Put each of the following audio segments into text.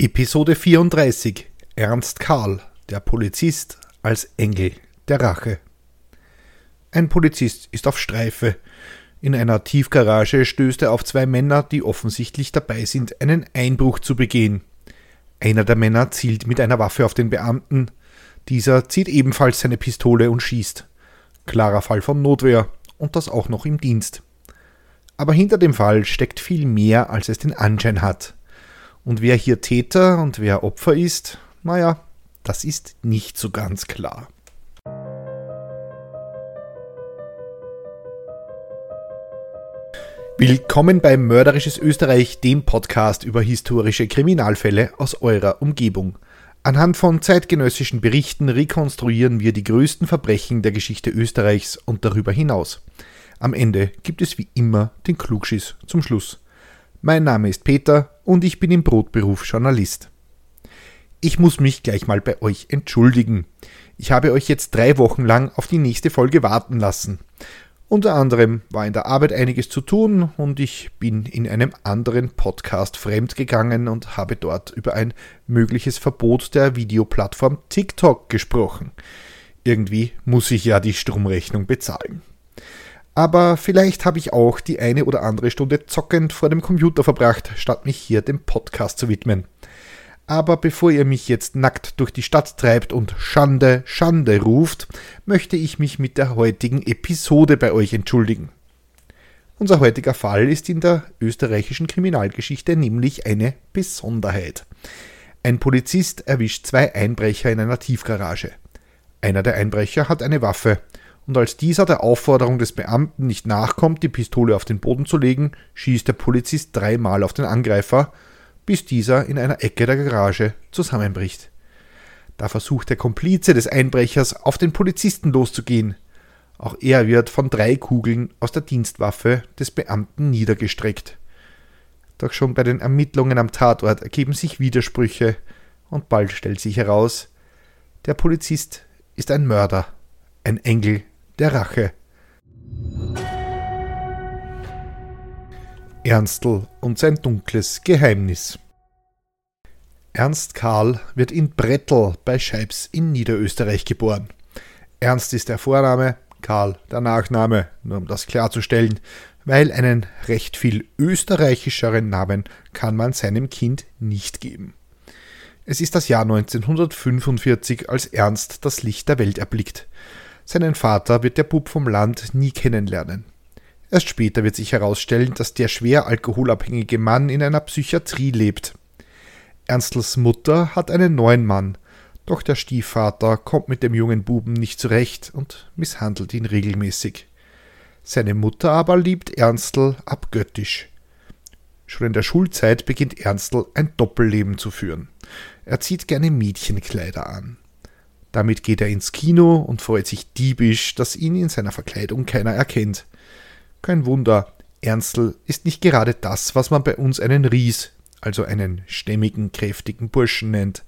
Episode 34 Ernst Karl, der Polizist als Engel der Rache. Ein Polizist ist auf Streife. In einer Tiefgarage stößt er auf zwei Männer, die offensichtlich dabei sind, einen Einbruch zu begehen. Einer der Männer zielt mit einer Waffe auf den Beamten. Dieser zieht ebenfalls seine Pistole und schießt. Klarer Fall von Notwehr und das auch noch im Dienst. Aber hinter dem Fall steckt viel mehr, als es den Anschein hat. Und wer hier Täter und wer Opfer ist, naja, das ist nicht so ganz klar. Willkommen bei Mörderisches Österreich, dem Podcast über historische Kriminalfälle aus eurer Umgebung. Anhand von zeitgenössischen Berichten rekonstruieren wir die größten Verbrechen der Geschichte Österreichs und darüber hinaus. Am Ende gibt es wie immer den Klugschiss zum Schluss. Mein Name ist Peter und ich bin im Brotberuf Journalist. Ich muss mich gleich mal bei euch entschuldigen. Ich habe euch jetzt drei Wochen lang auf die nächste Folge warten lassen. Unter anderem war in der Arbeit einiges zu tun und ich bin in einem anderen Podcast fremdgegangen und habe dort über ein mögliches Verbot der Videoplattform TikTok gesprochen. Irgendwie muss ich ja die Stromrechnung bezahlen aber vielleicht habe ich auch die eine oder andere Stunde zockend vor dem Computer verbracht, statt mich hier dem Podcast zu widmen. Aber bevor ihr mich jetzt nackt durch die Stadt treibt und Schande, Schande ruft, möchte ich mich mit der heutigen Episode bei euch entschuldigen. Unser heutiger Fall ist in der österreichischen Kriminalgeschichte nämlich eine Besonderheit. Ein Polizist erwischt zwei Einbrecher in einer Tiefgarage. Einer der Einbrecher hat eine Waffe und als dieser der Aufforderung des Beamten nicht nachkommt, die Pistole auf den Boden zu legen, schießt der Polizist dreimal auf den Angreifer, bis dieser in einer Ecke der Garage zusammenbricht. Da versucht der Komplize des Einbrechers auf den Polizisten loszugehen. Auch er wird von drei Kugeln aus der Dienstwaffe des Beamten niedergestreckt. Doch schon bei den Ermittlungen am Tatort ergeben sich Widersprüche und bald stellt sich heraus, der Polizist ist ein Mörder, ein Engel der Rache. Ernstl und sein dunkles Geheimnis. Ernst Karl wird in Brettl bei Scheibs in Niederösterreich geboren. Ernst ist der Vorname, Karl der Nachname, nur um das klarzustellen, weil einen recht viel österreichischeren Namen kann man seinem Kind nicht geben. Es ist das Jahr 1945, als Ernst das Licht der Welt erblickt. Seinen Vater wird der Bub vom Land nie kennenlernen. Erst später wird sich herausstellen, dass der schwer alkoholabhängige Mann in einer Psychiatrie lebt. Ernstls Mutter hat einen neuen Mann, doch der Stiefvater kommt mit dem jungen Buben nicht zurecht und misshandelt ihn regelmäßig. Seine Mutter aber liebt Ernstl abgöttisch. Schon in der Schulzeit beginnt Ernstl ein Doppelleben zu führen. Er zieht gerne Mädchenkleider an. Damit geht er ins Kino und freut sich diebisch, dass ihn in seiner Verkleidung keiner erkennt. Kein Wunder, Ernstl ist nicht gerade das, was man bei uns einen Ries, also einen stämmigen, kräftigen Burschen nennt.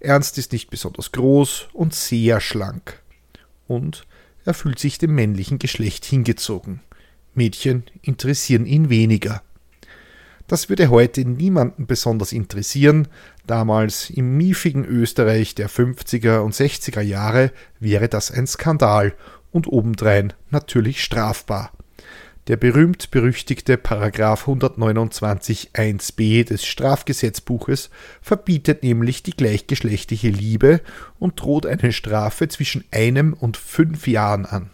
Ernst ist nicht besonders groß und sehr schlank. Und er fühlt sich dem männlichen Geschlecht hingezogen. Mädchen interessieren ihn weniger. Das würde heute niemanden besonders interessieren. Damals im miefigen Österreich der 50er und 60er Jahre wäre das ein Skandal und obendrein natürlich strafbar. Der berühmt-berüchtigte Paragraph 129 1b des Strafgesetzbuches verbietet nämlich die gleichgeschlechtliche Liebe und droht eine Strafe zwischen einem und fünf Jahren an.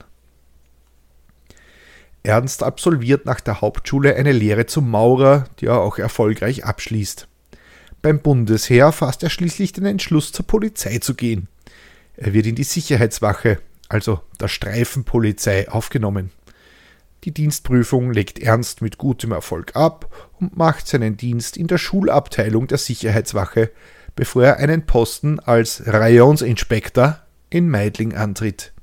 Ernst absolviert nach der Hauptschule eine Lehre zum Maurer, die er auch erfolgreich abschließt. Beim Bundesheer fasst er schließlich den Entschluss, zur Polizei zu gehen. Er wird in die Sicherheitswache, also der Streifenpolizei, aufgenommen. Die Dienstprüfung legt Ernst mit gutem Erfolg ab und macht seinen Dienst in der Schulabteilung der Sicherheitswache, bevor er einen Posten als Rayonsinspektor in Meidling antritt.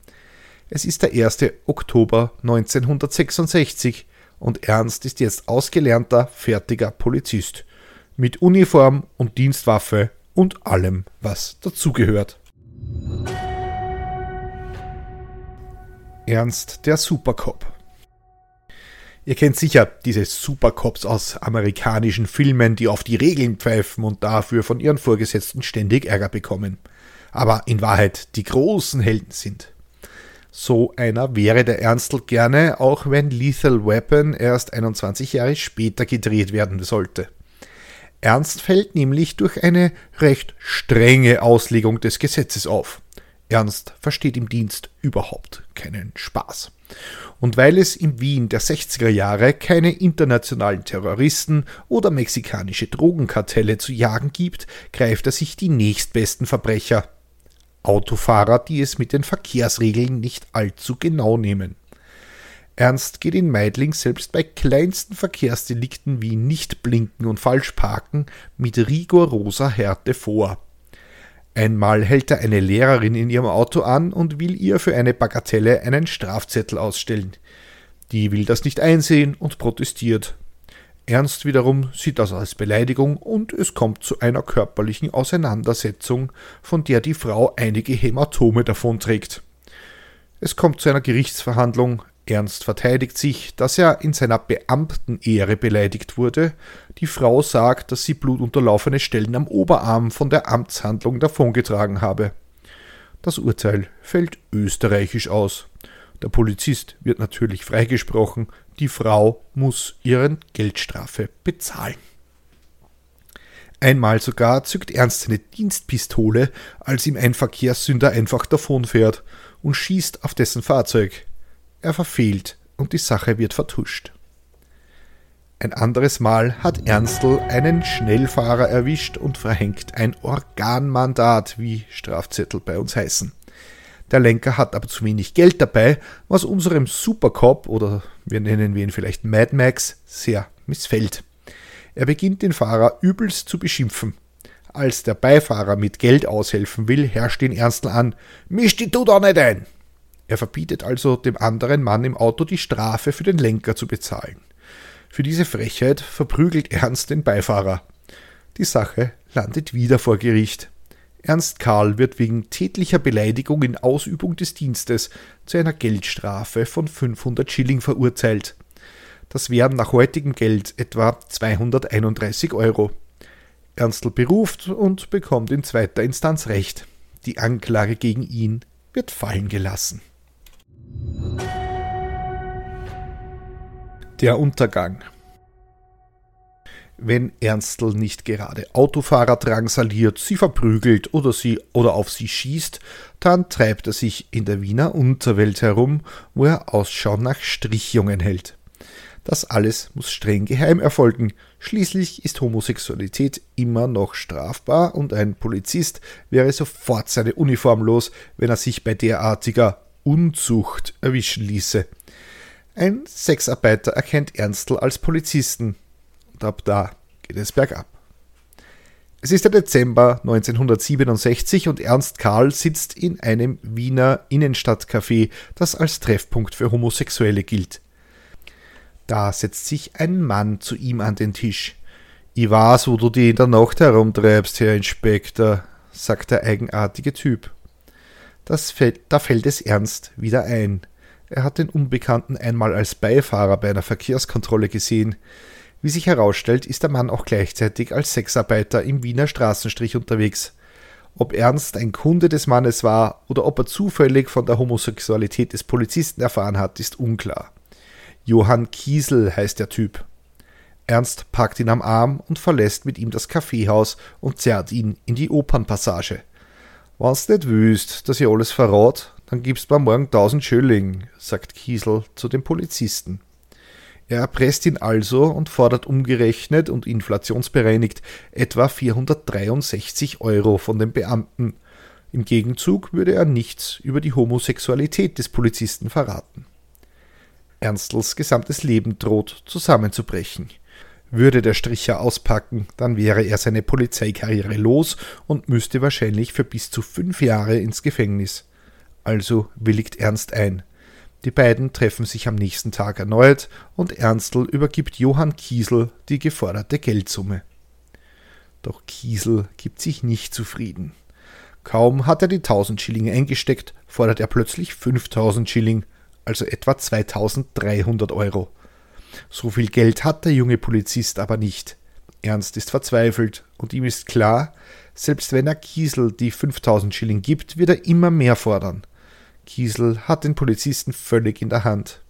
Es ist der 1. Oktober 1966 und Ernst ist jetzt ausgelernter, fertiger Polizist. Mit Uniform und Dienstwaffe und allem, was dazugehört. Ernst der Supercop. Ihr kennt sicher diese Supercops aus amerikanischen Filmen, die auf die Regeln pfeifen und dafür von ihren Vorgesetzten ständig Ärger bekommen. Aber in Wahrheit die großen Helden sind. So einer wäre der Ernstl gerne, auch wenn Lethal Weapon erst 21 Jahre später gedreht werden sollte. Ernst fällt nämlich durch eine recht strenge Auslegung des Gesetzes auf. Ernst versteht im Dienst überhaupt keinen Spaß. Und weil es in Wien der 60er Jahre keine internationalen Terroristen oder mexikanische Drogenkartelle zu jagen gibt, greift er sich die nächstbesten Verbrecher, Autofahrer, die es mit den Verkehrsregeln nicht allzu genau nehmen. Ernst geht in Meidling selbst bei kleinsten Verkehrsdelikten wie Nichtblinken und Falschparken mit rigoroser Härte vor. Einmal hält er eine Lehrerin in ihrem Auto an und will ihr für eine Bagatelle einen Strafzettel ausstellen. Die will das nicht einsehen und protestiert. Ernst wiederum sieht das als Beleidigung und es kommt zu einer körperlichen Auseinandersetzung, von der die Frau einige Hämatome davonträgt. Es kommt zu einer Gerichtsverhandlung, Ernst verteidigt sich, dass er in seiner Beamtenehre beleidigt wurde. Die Frau sagt, dass sie blutunterlaufene Stellen am Oberarm von der Amtshandlung davongetragen habe. Das Urteil fällt österreichisch aus. Der Polizist wird natürlich freigesprochen, die Frau muss ihren Geldstrafe bezahlen. Einmal sogar zückt Ernst seine Dienstpistole, als ihm ein Verkehrssünder einfach davonfährt und schießt auf dessen Fahrzeug. Er verfehlt und die Sache wird vertuscht. Ein anderes Mal hat Ernstl einen Schnellfahrer erwischt und verhängt ein Organmandat, wie Strafzettel bei uns heißen. Der Lenker hat aber zu wenig Geld dabei, was unserem Supercop oder wir nennen ihn vielleicht Mad Max sehr missfällt. Er beginnt den Fahrer übelst zu beschimpfen. Als der Beifahrer mit Geld aushelfen will, herrscht ihn Ernstl an: Misch die du da nicht ein! Er verbietet also dem anderen Mann im Auto die Strafe für den Lenker zu bezahlen. Für diese Frechheit verprügelt Ernst den Beifahrer. Die Sache landet wieder vor Gericht. Ernst Karl wird wegen tätlicher Beleidigung in Ausübung des Dienstes zu einer Geldstrafe von 500 Schilling verurteilt. Das wären nach heutigem Geld etwa 231 Euro. Ernstl beruft und bekommt in zweiter Instanz Recht. Die Anklage gegen ihn wird fallen gelassen. Der Untergang. Wenn Ernstl nicht gerade Autofahrer drangsaliert, sie verprügelt oder sie oder auf sie schießt, dann treibt er sich in der Wiener Unterwelt herum, wo er Ausschau nach Strichjungen hält. Das alles muss streng geheim erfolgen. Schließlich ist Homosexualität immer noch strafbar und ein Polizist wäre sofort seine Uniform los, wenn er sich bei derartiger Unzucht erwischen ließe. Ein Sexarbeiter erkennt Ernstl als Polizisten und ab da geht es bergab. Es ist der Dezember 1967 und Ernst Karl sitzt in einem Wiener Innenstadtcafé, das als Treffpunkt für Homosexuelle gilt. Da setzt sich ein Mann zu ihm an den Tisch. Ich weiß, wo du die in der Nacht herumtreibst, Herr Inspektor, sagt der eigenartige Typ. Das fällt, da fällt es Ernst wieder ein. Er hat den Unbekannten einmal als Beifahrer bei einer Verkehrskontrolle gesehen. Wie sich herausstellt, ist der Mann auch gleichzeitig als Sexarbeiter im Wiener Straßenstrich unterwegs. Ob Ernst ein Kunde des Mannes war oder ob er zufällig von der Homosexualität des Polizisten erfahren hat, ist unklar. Johann Kiesel heißt der Typ. Ernst packt ihn am Arm und verlässt mit ihm das Kaffeehaus und zerrt ihn in die Opernpassage. Wenn's nicht wüsst, dass ihr alles verrat, dann gibst mir morgen tausend Schilling, sagt Kiesel zu dem Polizisten. Er erpresst ihn also und fordert umgerechnet und inflationsbereinigt etwa 463 Euro von dem Beamten. Im Gegenzug würde er nichts über die Homosexualität des Polizisten verraten. Ernstls gesamtes Leben droht zusammenzubrechen. Würde der Stricher auspacken, dann wäre er seine Polizeikarriere los und müsste wahrscheinlich für bis zu fünf Jahre ins Gefängnis. Also willigt Ernst ein. Die beiden treffen sich am nächsten Tag erneut und Ernstl übergibt Johann Kiesel die geforderte Geldsumme. Doch Kiesel gibt sich nicht zufrieden. Kaum hat er die 1000 Schilling eingesteckt, fordert er plötzlich 5000 Schilling, also etwa 2300 Euro. So viel Geld hat der junge Polizist aber nicht. Ernst ist verzweifelt und ihm ist klar, selbst wenn er Kiesel die 5000 Schilling gibt, wird er immer mehr fordern. Kiesel hat den Polizisten völlig in der Hand.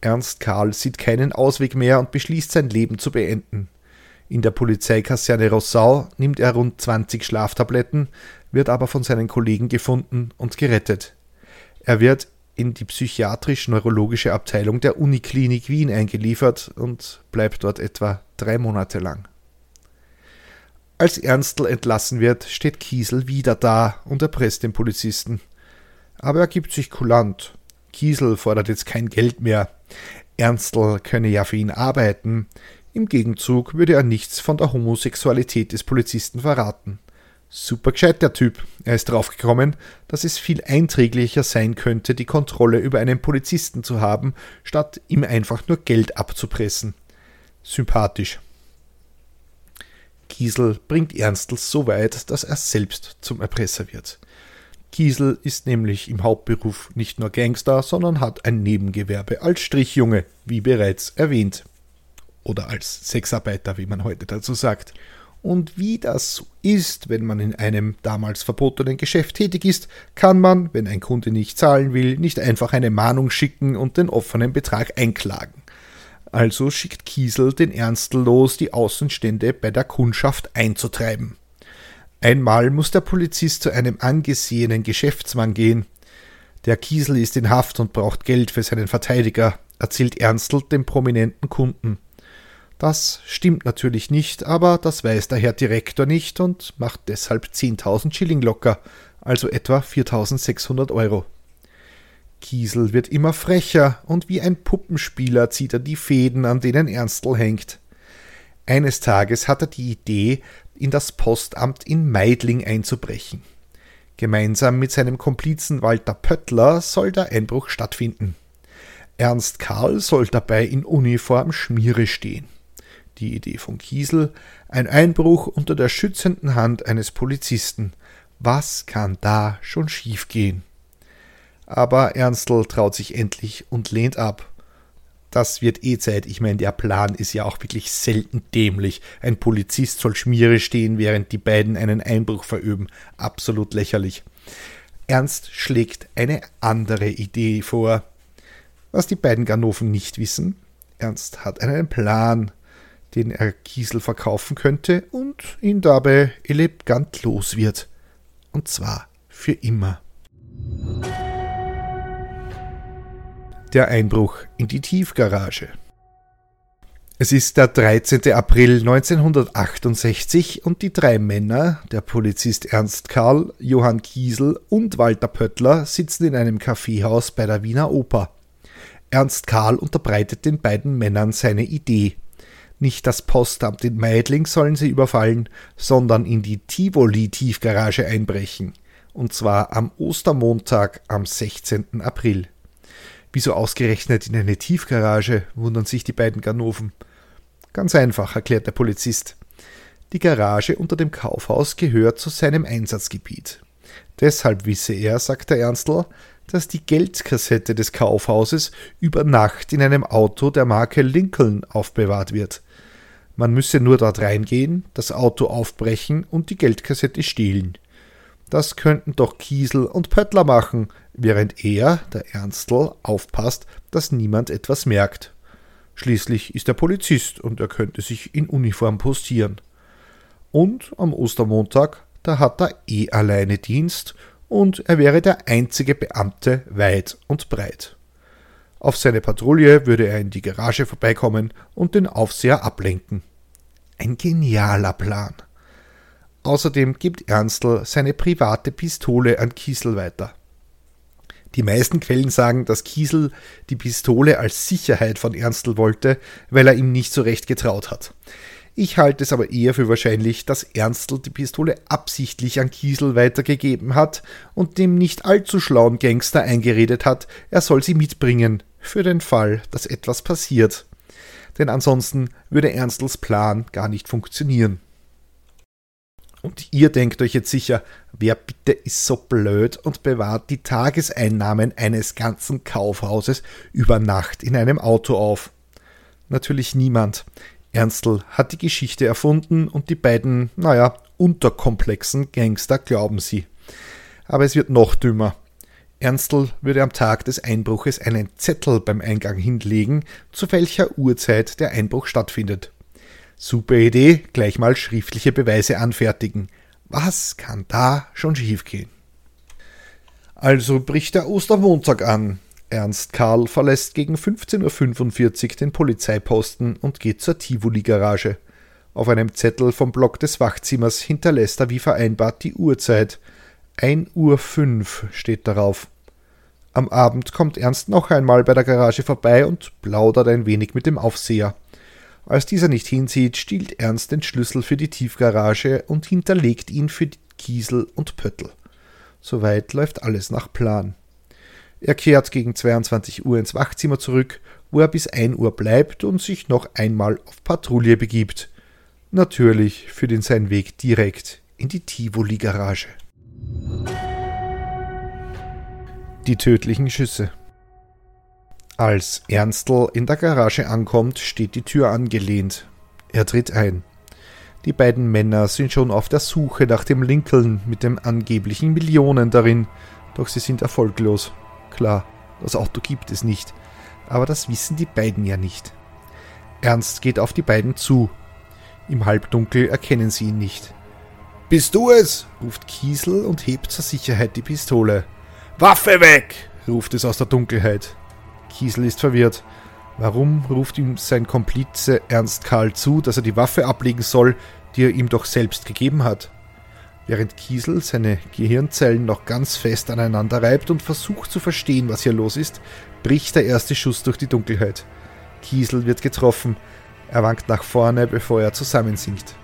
Ernst Karl sieht keinen Ausweg mehr und beschließt sein Leben zu beenden. In der Polizeikaserne Rossau nimmt er rund 20 Schlaftabletten, wird aber von seinen Kollegen gefunden und gerettet. Er wird in die psychiatrisch-neurologische Abteilung der Uniklinik Wien eingeliefert und bleibt dort etwa drei Monate lang. Als Ernstl entlassen wird, steht Kiesel wieder da und erpresst den Polizisten. Aber er gibt sich kulant. Kiesel fordert jetzt kein Geld mehr. Ernstl könne ja für ihn arbeiten. Im Gegenzug würde er nichts von der Homosexualität des Polizisten verraten. Super gescheit der Typ. Er ist draufgekommen, dass es viel einträglicher sein könnte, die Kontrolle über einen Polizisten zu haben, statt ihm einfach nur Geld abzupressen. Sympathisch. Kiesel bringt Ernstl so weit, dass er selbst zum Erpresser wird. Kiesel ist nämlich im Hauptberuf nicht nur Gangster, sondern hat ein Nebengewerbe als Strichjunge, wie bereits erwähnt. Oder als Sexarbeiter, wie man heute dazu sagt. Und wie das so ist, wenn man in einem damals verbotenen Geschäft tätig ist, kann man, wenn ein Kunde nicht zahlen will, nicht einfach eine Mahnung schicken und den offenen Betrag einklagen. Also schickt Kiesel den Ernstl los, die Außenstände bei der Kundschaft einzutreiben. Einmal muss der Polizist zu einem angesehenen Geschäftsmann gehen. Der Kiesel ist in Haft und braucht Geld für seinen Verteidiger, erzählt Ernstl dem prominenten Kunden. Das stimmt natürlich nicht, aber das weiß der Herr Direktor nicht und macht deshalb 10.000 Schilling locker, also etwa 4.600 Euro. Kiesel wird immer frecher und wie ein Puppenspieler zieht er die Fäden, an denen Ernstl hängt. Eines Tages hat er die Idee, in das Postamt in Meidling einzubrechen. Gemeinsam mit seinem Komplizen Walter Pöttler soll der Einbruch stattfinden. Ernst Karl soll dabei in Uniform Schmiere stehen die Idee von Kiesel, ein Einbruch unter der schützenden Hand eines Polizisten. Was kann da schon schiefgehen? Aber Ernstl traut sich endlich und lehnt ab. Das wird eh Zeit. Ich meine, der Plan ist ja auch wirklich selten dämlich. Ein Polizist soll Schmiere stehen, während die beiden einen Einbruch verüben. Absolut lächerlich. Ernst schlägt eine andere Idee vor. Was die beiden Ganoven nicht wissen, Ernst hat einen Plan den er Kiesel verkaufen könnte und ihn dabei elegant los wird. Und zwar für immer. Der Einbruch in die Tiefgarage. Es ist der 13. April 1968 und die drei Männer, der Polizist Ernst Karl, Johann Kiesel und Walter Pöttler, sitzen in einem Kaffeehaus bei der Wiener Oper. Ernst Karl unterbreitet den beiden Männern seine Idee. Nicht das Postamt in Meidling sollen sie überfallen, sondern in die Tivoli-Tiefgarage einbrechen. Und zwar am Ostermontag am 16. April. Wieso ausgerechnet in eine Tiefgarage, wundern sich die beiden Ganoven. Ganz einfach, erklärt der Polizist. Die Garage unter dem Kaufhaus gehört zu seinem Einsatzgebiet. Deshalb wisse er, sagt der Ernstl, dass die Geldkassette des Kaufhauses über Nacht in einem Auto der Marke Lincoln aufbewahrt wird. Man müsse nur dort reingehen, das Auto aufbrechen und die Geldkassette stehlen. Das könnten doch Kiesel und Pöttler machen, während er, der Ernstl, aufpasst, dass niemand etwas merkt. Schließlich ist er Polizist und er könnte sich in Uniform postieren. Und am Ostermontag, da hat er eh alleine Dienst und er wäre der einzige Beamte weit und breit. Auf seine Patrouille würde er in die Garage vorbeikommen und den Aufseher ablenken. Ein genialer Plan. Außerdem gibt Ernstl seine private Pistole an Kiesel weiter. Die meisten Quellen sagen, dass Kiesel die Pistole als Sicherheit von Ernstl wollte, weil er ihm nicht so recht getraut hat. Ich halte es aber eher für wahrscheinlich, dass Ernstl die Pistole absichtlich an Kiesel weitergegeben hat und dem nicht allzu schlauen Gangster eingeredet hat, er soll sie mitbringen, für den Fall, dass etwas passiert. Denn ansonsten würde Ernstls Plan gar nicht funktionieren. Und ihr denkt euch jetzt sicher, wer bitte ist so blöd und bewahrt die Tageseinnahmen eines ganzen Kaufhauses über Nacht in einem Auto auf? Natürlich niemand. Ernstl hat die Geschichte erfunden und die beiden, naja, unterkomplexen Gangster glauben sie. Aber es wird noch dümmer. Ernstl würde am Tag des Einbruches einen Zettel beim Eingang hinlegen, zu welcher Uhrzeit der Einbruch stattfindet. Super Idee, gleich mal schriftliche Beweise anfertigen. Was kann da schon schiefgehen? Also bricht der Ostermontag an. Ernst Karl verlässt gegen 15.45 Uhr den Polizeiposten und geht zur Tivoli-Garage. Auf einem Zettel vom Block des Wachzimmers hinterlässt er wie vereinbart die Uhrzeit. 1 Uhr 5 steht darauf. Am Abend kommt Ernst noch einmal bei der Garage vorbei und plaudert ein wenig mit dem Aufseher. Als dieser nicht hinsieht, stiehlt Ernst den Schlüssel für die Tiefgarage und hinterlegt ihn für Kiesel und Pöttl. Soweit läuft alles nach Plan. Er kehrt gegen 22 Uhr ins Wachzimmer zurück, wo er bis 1 Uhr bleibt und sich noch einmal auf Patrouille begibt. Natürlich führt ihn sein Weg direkt in die Tivoli-Garage. Die tödlichen Schüsse. Als Ernstl in der Garage ankommt, steht die Tür angelehnt. Er tritt ein. Die beiden Männer sind schon auf der Suche nach dem Lincoln mit den angeblichen Millionen darin, doch sie sind erfolglos. Klar, das Auto gibt es nicht, aber das wissen die beiden ja nicht. Ernst geht auf die beiden zu. Im Halbdunkel erkennen sie ihn nicht. Bist du es? ruft Kiesel und hebt zur Sicherheit die Pistole. Waffe weg! ruft es aus der Dunkelheit. Kiesel ist verwirrt. Warum ruft ihm sein Komplize Ernst Karl zu, dass er die Waffe ablegen soll, die er ihm doch selbst gegeben hat? Während Kiesel seine Gehirnzellen noch ganz fest aneinander reibt und versucht zu verstehen, was hier los ist, bricht der erste Schuss durch die Dunkelheit. Kiesel wird getroffen. Er wankt nach vorne, bevor er zusammensinkt.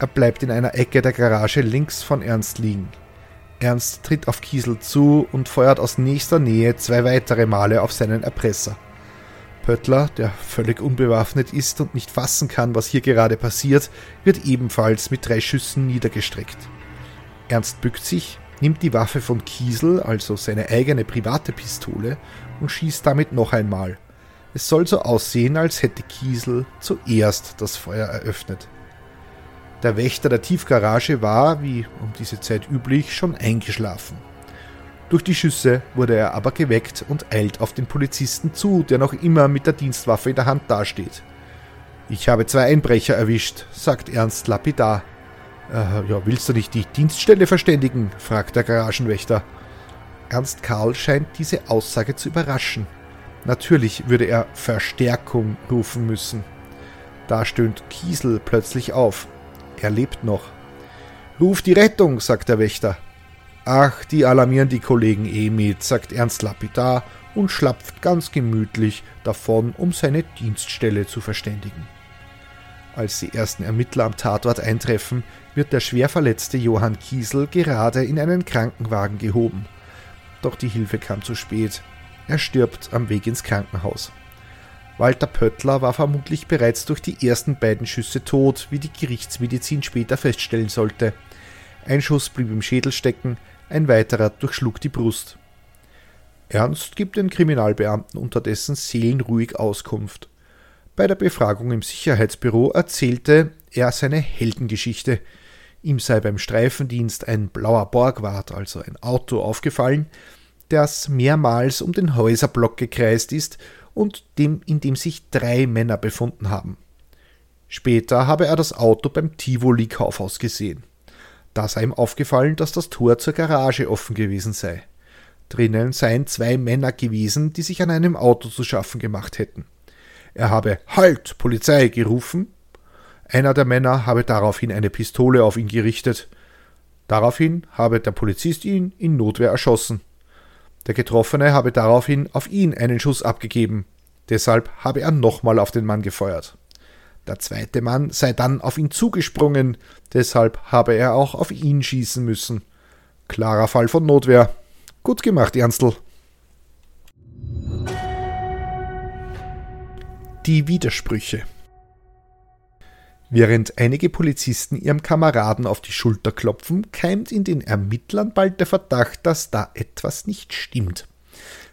Er bleibt in einer Ecke der Garage links von Ernst liegen. Ernst tritt auf Kiesel zu und feuert aus nächster Nähe zwei weitere Male auf seinen Erpresser. Pöttler, der völlig unbewaffnet ist und nicht fassen kann, was hier gerade passiert, wird ebenfalls mit drei Schüssen niedergestreckt. Ernst bückt sich, nimmt die Waffe von Kiesel, also seine eigene private Pistole, und schießt damit noch einmal. Es soll so aussehen, als hätte Kiesel zuerst das Feuer eröffnet. Der Wächter der Tiefgarage war, wie um diese Zeit üblich, schon eingeschlafen. Durch die Schüsse wurde er aber geweckt und eilt auf den Polizisten zu, der noch immer mit der Dienstwaffe in der Hand dasteht. Ich habe zwei Einbrecher erwischt, sagt Ernst lapidar. Äh, ja, willst du nicht die Dienststelle verständigen? fragt der Garagenwächter. Ernst Karl scheint diese Aussage zu überraschen. Natürlich würde er Verstärkung rufen müssen. Da stöhnt Kiesel plötzlich auf. Er lebt noch. Ruf die Rettung, sagt der Wächter. Ach, die alarmieren die Kollegen eh mit, sagt Ernst lapidar und schlapft ganz gemütlich davon, um seine Dienststelle zu verständigen. Als die ersten Ermittler am Tatort eintreffen, wird der schwer verletzte Johann Kiesel gerade in einen Krankenwagen gehoben. Doch die Hilfe kam zu spät. Er stirbt am Weg ins Krankenhaus. Walter Pöttler war vermutlich bereits durch die ersten beiden Schüsse tot, wie die Gerichtsmedizin später feststellen sollte. Ein Schuss blieb im Schädel stecken, ein weiterer durchschlug die Brust. Ernst gibt den Kriminalbeamten unterdessen seelenruhig Auskunft. Bei der Befragung im Sicherheitsbüro erzählte er seine Heldengeschichte. Ihm sei beim Streifendienst ein blauer Borgward, also ein Auto, aufgefallen, das mehrmals um den Häuserblock gekreist ist und dem, in dem sich drei Männer befunden haben. Später habe er das Auto beim Tivoli-Kaufhaus gesehen. Da sei ihm aufgefallen, dass das Tor zur Garage offen gewesen sei. Drinnen seien zwei Männer gewesen, die sich an einem Auto zu schaffen gemacht hätten. Er habe Halt, Polizei gerufen. Einer der Männer habe daraufhin eine Pistole auf ihn gerichtet. Daraufhin habe der Polizist ihn in Notwehr erschossen. Der Getroffene habe daraufhin auf ihn einen Schuss abgegeben. Deshalb habe er nochmal auf den Mann gefeuert. Der zweite Mann sei dann auf ihn zugesprungen, deshalb habe er auch auf ihn schießen müssen. Klarer Fall von Notwehr. Gut gemacht, Ernstl. Die Widersprüche. Während einige Polizisten ihrem Kameraden auf die Schulter klopfen, keimt in den Ermittlern bald der Verdacht, dass da etwas nicht stimmt.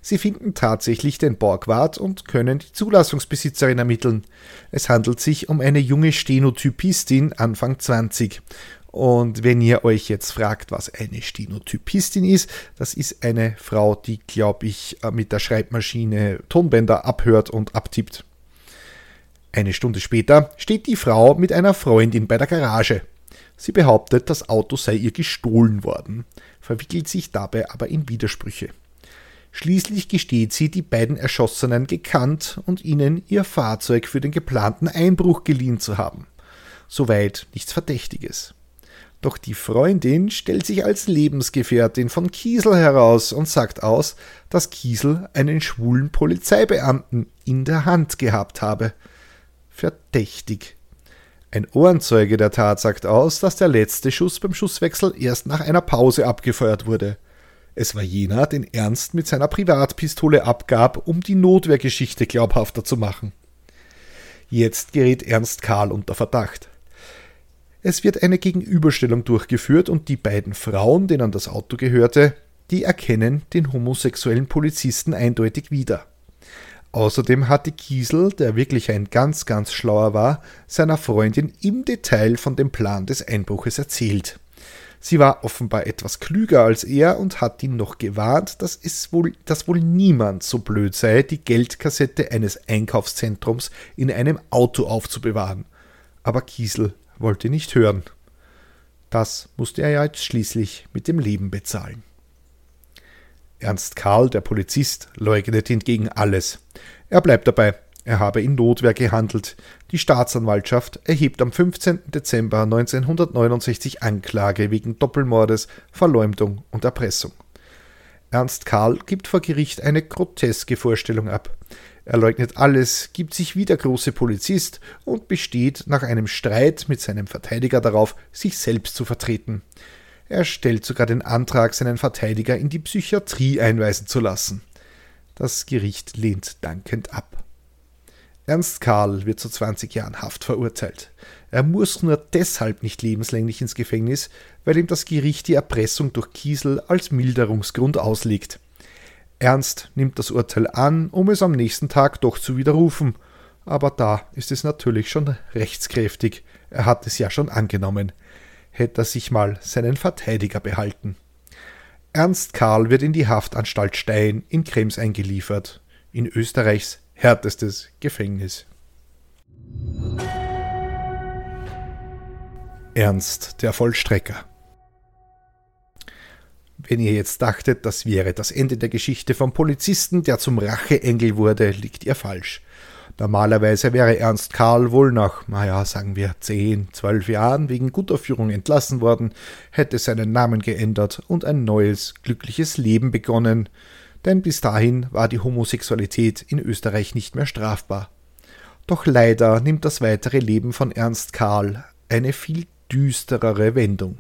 Sie finden tatsächlich den Borgwart und können die Zulassungsbesitzerin ermitteln. Es handelt sich um eine junge Stenotypistin Anfang 20. Und wenn ihr euch jetzt fragt, was eine Stenotypistin ist, das ist eine Frau, die, glaube ich, mit der Schreibmaschine Tonbänder abhört und abtippt. Eine Stunde später steht die Frau mit einer Freundin bei der Garage. Sie behauptet, das Auto sei ihr gestohlen worden, verwickelt sich dabei aber in Widersprüche. Schließlich gesteht sie, die beiden Erschossenen gekannt und ihnen ihr Fahrzeug für den geplanten Einbruch geliehen zu haben. Soweit nichts Verdächtiges. Doch die Freundin stellt sich als Lebensgefährtin von Kiesel heraus und sagt aus, dass Kiesel einen schwulen Polizeibeamten in der Hand gehabt habe. Verdächtig. Ein Ohrenzeuge der Tat sagt aus, dass der letzte Schuss beim Schusswechsel erst nach einer Pause abgefeuert wurde. Es war jener, den Ernst mit seiner Privatpistole abgab, um die Notwehrgeschichte glaubhafter zu machen. Jetzt gerät Ernst Karl unter Verdacht. Es wird eine Gegenüberstellung durchgeführt und die beiden Frauen, denen das Auto gehörte, die erkennen den homosexuellen Polizisten eindeutig wieder. Außerdem hatte Kiesel, der wirklich ein ganz, ganz schlauer war, seiner Freundin im Detail von dem Plan des Einbruches erzählt. Sie war offenbar etwas klüger als er und hat ihn noch gewarnt, dass es wohl, dass wohl niemand so blöd sei, die Geldkassette eines Einkaufszentrums in einem Auto aufzubewahren. Aber Kiesel wollte nicht hören. Das musste er ja jetzt schließlich mit dem Leben bezahlen. Ernst Karl, der Polizist, leugnet hingegen alles. Er bleibt dabei, er habe in Notwehr gehandelt. Die Staatsanwaltschaft erhebt am 15. Dezember 1969 Anklage wegen Doppelmordes, Verleumdung und Erpressung. Ernst Karl gibt vor Gericht eine groteske Vorstellung ab. Er leugnet alles, gibt sich wie der große Polizist und besteht nach einem Streit mit seinem Verteidiger darauf, sich selbst zu vertreten. Er stellt sogar den Antrag, seinen Verteidiger in die Psychiatrie einweisen zu lassen. Das Gericht lehnt dankend ab. Ernst Karl wird zu 20 Jahren Haft verurteilt. Er muss nur deshalb nicht lebenslänglich ins Gefängnis, weil ihm das Gericht die Erpressung durch Kiesel als Milderungsgrund auslegt. Ernst nimmt das Urteil an, um es am nächsten Tag doch zu widerrufen. Aber da ist es natürlich schon rechtskräftig. Er hat es ja schon angenommen. Hätte er sich mal seinen Verteidiger behalten. Ernst Karl wird in die Haftanstalt Stein in Krems eingeliefert, in Österreichs härtestes Gefängnis. Ernst der Vollstrecker. Wenn ihr jetzt dachtet, das wäre das Ende der Geschichte vom Polizisten, der zum Racheengel wurde, liegt ihr falsch. Normalerweise wäre Ernst Karl wohl nach, naja, sagen wir, zehn, zwölf Jahren wegen guter Führung entlassen worden, hätte seinen Namen geändert und ein neues, glückliches Leben begonnen, denn bis dahin war die Homosexualität in Österreich nicht mehr strafbar. Doch leider nimmt das weitere Leben von Ernst Karl eine viel düsterere Wendung.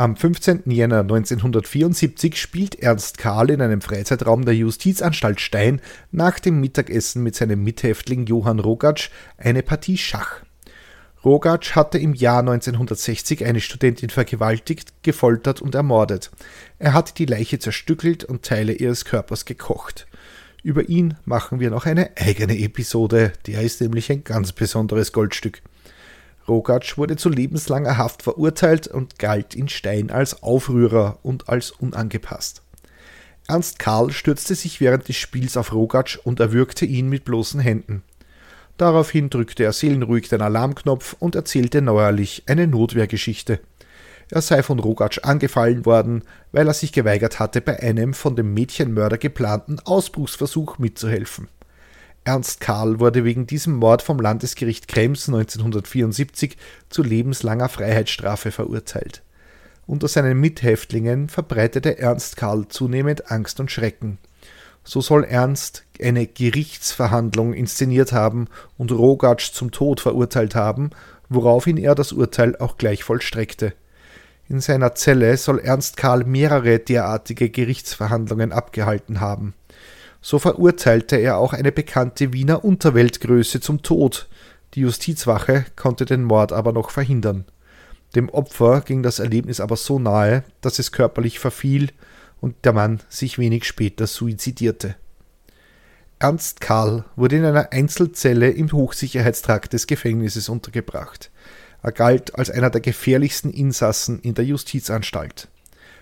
Am 15. Jänner 1974 spielt Ernst Karl in einem Freizeitraum der Justizanstalt Stein nach dem Mittagessen mit seinem Mithäftling Johann Rogatsch eine Partie Schach. Rogatsch hatte im Jahr 1960 eine Studentin vergewaltigt, gefoltert und ermordet. Er hatte die Leiche zerstückelt und Teile ihres Körpers gekocht. Über ihn machen wir noch eine eigene Episode, der ist nämlich ein ganz besonderes Goldstück. Rogatsch wurde zu lebenslanger Haft verurteilt und galt in Stein als Aufrührer und als unangepasst. Ernst Karl stürzte sich während des Spiels auf Rogatsch und erwürgte ihn mit bloßen Händen. Daraufhin drückte er seelenruhig den Alarmknopf und erzählte neuerlich eine Notwehrgeschichte. Er sei von Rogatsch angefallen worden, weil er sich geweigert hatte, bei einem von dem Mädchenmörder geplanten Ausbruchsversuch mitzuhelfen. Ernst Karl wurde wegen diesem Mord vom Landesgericht Krems 1974 zu lebenslanger Freiheitsstrafe verurteilt. Unter seinen Mithäftlingen verbreitete Ernst Karl zunehmend Angst und Schrecken. So soll Ernst eine Gerichtsverhandlung inszeniert haben und Rogatsch zum Tod verurteilt haben, woraufhin er das Urteil auch gleich vollstreckte. In seiner Zelle soll Ernst Karl mehrere derartige Gerichtsverhandlungen abgehalten haben. So verurteilte er auch eine bekannte Wiener Unterweltgröße zum Tod. Die Justizwache konnte den Mord aber noch verhindern. Dem Opfer ging das Erlebnis aber so nahe, dass es körperlich verfiel und der Mann sich wenig später suizidierte. Ernst Karl wurde in einer Einzelzelle im Hochsicherheitstrakt des Gefängnisses untergebracht. Er galt als einer der gefährlichsten Insassen in der Justizanstalt.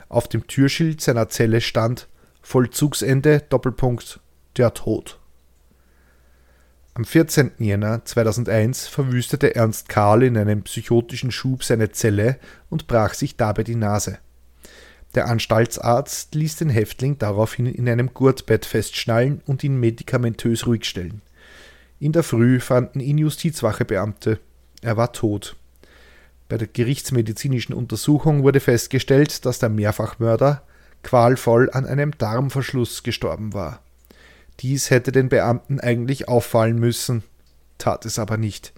Auf dem Türschild seiner Zelle stand Vollzugsende Doppelpunkt der Tod. Am 14. Jänner 2001 verwüstete Ernst Karl in einem psychotischen Schub seine Zelle und brach sich dabei die Nase. Der Anstaltsarzt ließ den Häftling daraufhin in einem Gurtbett festschnallen und ihn medikamentös ruhig stellen. In der Früh fanden ihn Justizwachebeamte. Er war tot. Bei der gerichtsmedizinischen Untersuchung wurde festgestellt, dass der Mehrfachmörder qualvoll an einem Darmverschluss gestorben war. Dies hätte den Beamten eigentlich auffallen müssen, tat es aber nicht.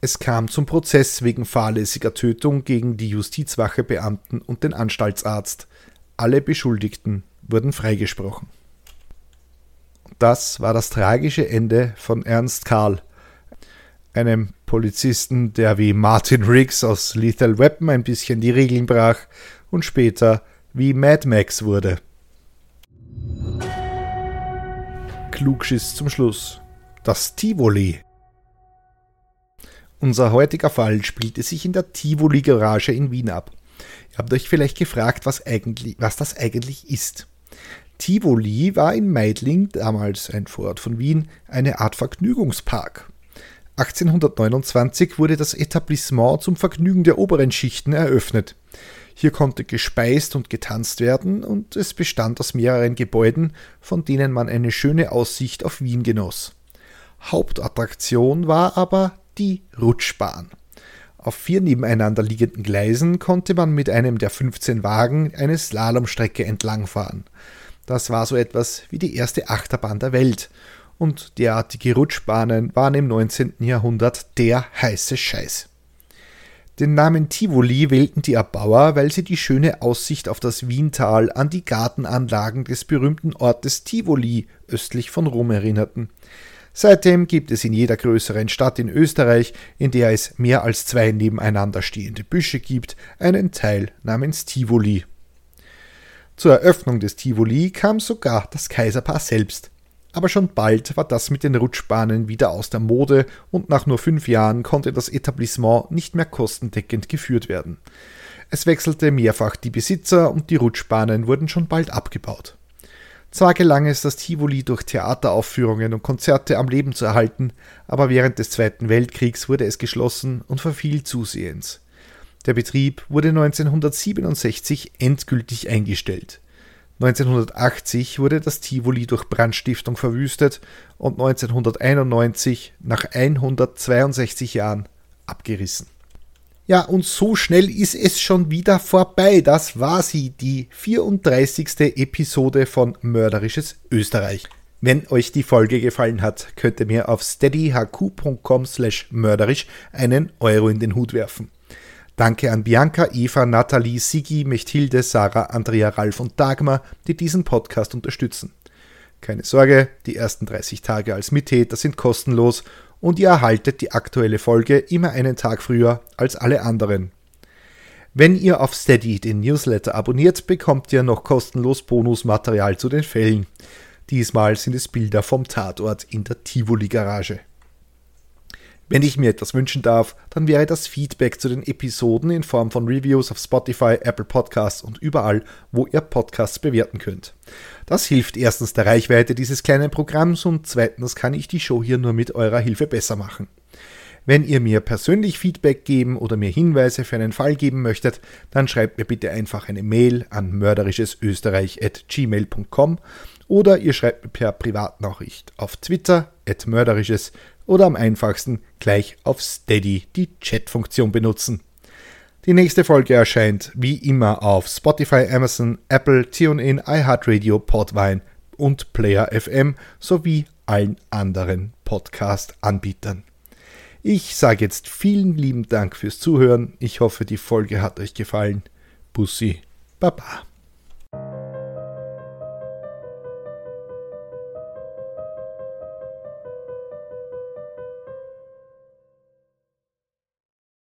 Es kam zum Prozess wegen fahrlässiger Tötung gegen die Justizwachebeamten und den Anstaltsarzt. Alle Beschuldigten wurden freigesprochen. Das war das tragische Ende von Ernst Karl, einem Polizisten, der wie Martin Riggs aus Lethal Weapon ein bisschen die Regeln brach und später wie Mad Max wurde. Klugschiss zum Schluss. Das Tivoli. Unser heutiger Fall spielte sich in der Tivoli Garage in Wien ab. Ihr habt euch vielleicht gefragt, was, eigentlich, was das eigentlich ist. Tivoli war in Meidling, damals ein Vorort von Wien, eine Art Vergnügungspark. 1829 wurde das Etablissement zum Vergnügen der oberen Schichten eröffnet. Hier konnte gespeist und getanzt werden und es bestand aus mehreren Gebäuden, von denen man eine schöne Aussicht auf Wien genoss. Hauptattraktion war aber die Rutschbahn. Auf vier nebeneinander liegenden Gleisen konnte man mit einem der 15 Wagen eine Slalomstrecke entlangfahren. Das war so etwas wie die erste Achterbahn der Welt. Und derartige Rutschbahnen waren im 19. Jahrhundert der heiße Scheiß. Den Namen Tivoli wählten die Erbauer, weil sie die schöne Aussicht auf das Wiental an die Gartenanlagen des berühmten Ortes Tivoli östlich von Rom erinnerten. Seitdem gibt es in jeder größeren Stadt in Österreich, in der es mehr als zwei nebeneinander stehende Büsche gibt, einen Teil namens Tivoli. Zur Eröffnung des Tivoli kam sogar das Kaiserpaar selbst. Aber schon bald war das mit den Rutschbahnen wieder aus der Mode und nach nur fünf Jahren konnte das Etablissement nicht mehr kostendeckend geführt werden. Es wechselte mehrfach die Besitzer und die Rutschbahnen wurden schon bald abgebaut. Zwar gelang es, das Tivoli durch Theateraufführungen und Konzerte am Leben zu erhalten, aber während des Zweiten Weltkriegs wurde es geschlossen und verfiel zusehends. Der Betrieb wurde 1967 endgültig eingestellt. 1980 wurde das Tivoli durch Brandstiftung verwüstet und 1991 nach 162 Jahren abgerissen. Ja, und so schnell ist es schon wieder vorbei. Das war sie, die 34. Episode von Mörderisches Österreich. Wenn euch die Folge gefallen hat, könnt ihr mir auf steadyhq.com slash mörderisch einen Euro in den Hut werfen. Danke an Bianca, Eva, Nathalie, Sigi, Mechthilde, Sarah, Andrea, Ralf und Dagmar, die diesen Podcast unterstützen. Keine Sorge, die ersten 30 Tage als Mittäter sind kostenlos und ihr erhaltet die aktuelle Folge immer einen Tag früher als alle anderen. Wenn ihr auf Steady den Newsletter abonniert, bekommt ihr noch kostenlos Bonusmaterial zu den Fällen. Diesmal sind es Bilder vom Tatort in der Tivoli-Garage. Wenn ich mir etwas wünschen darf, dann wäre das Feedback zu den Episoden in Form von Reviews auf Spotify, Apple Podcasts und überall, wo ihr Podcasts bewerten könnt. Das hilft erstens der Reichweite dieses kleinen Programms und zweitens kann ich die Show hier nur mit eurer Hilfe besser machen. Wenn ihr mir persönlich Feedback geben oder mir Hinweise für einen Fall geben möchtet, dann schreibt mir bitte einfach eine Mail an mörderisches@gmail.com oder ihr schreibt mir per Privatnachricht auf Twitter at mörderisches oder am einfachsten gleich auf Steady die Chat-Funktion benutzen. Die nächste Folge erscheint wie immer auf Spotify, Amazon, Apple, TuneIn, iHeartRadio, Podvine und Player FM sowie allen anderen Podcast-Anbietern. Ich sage jetzt vielen lieben Dank fürs Zuhören. Ich hoffe, die Folge hat euch gefallen. Bussi, Baba.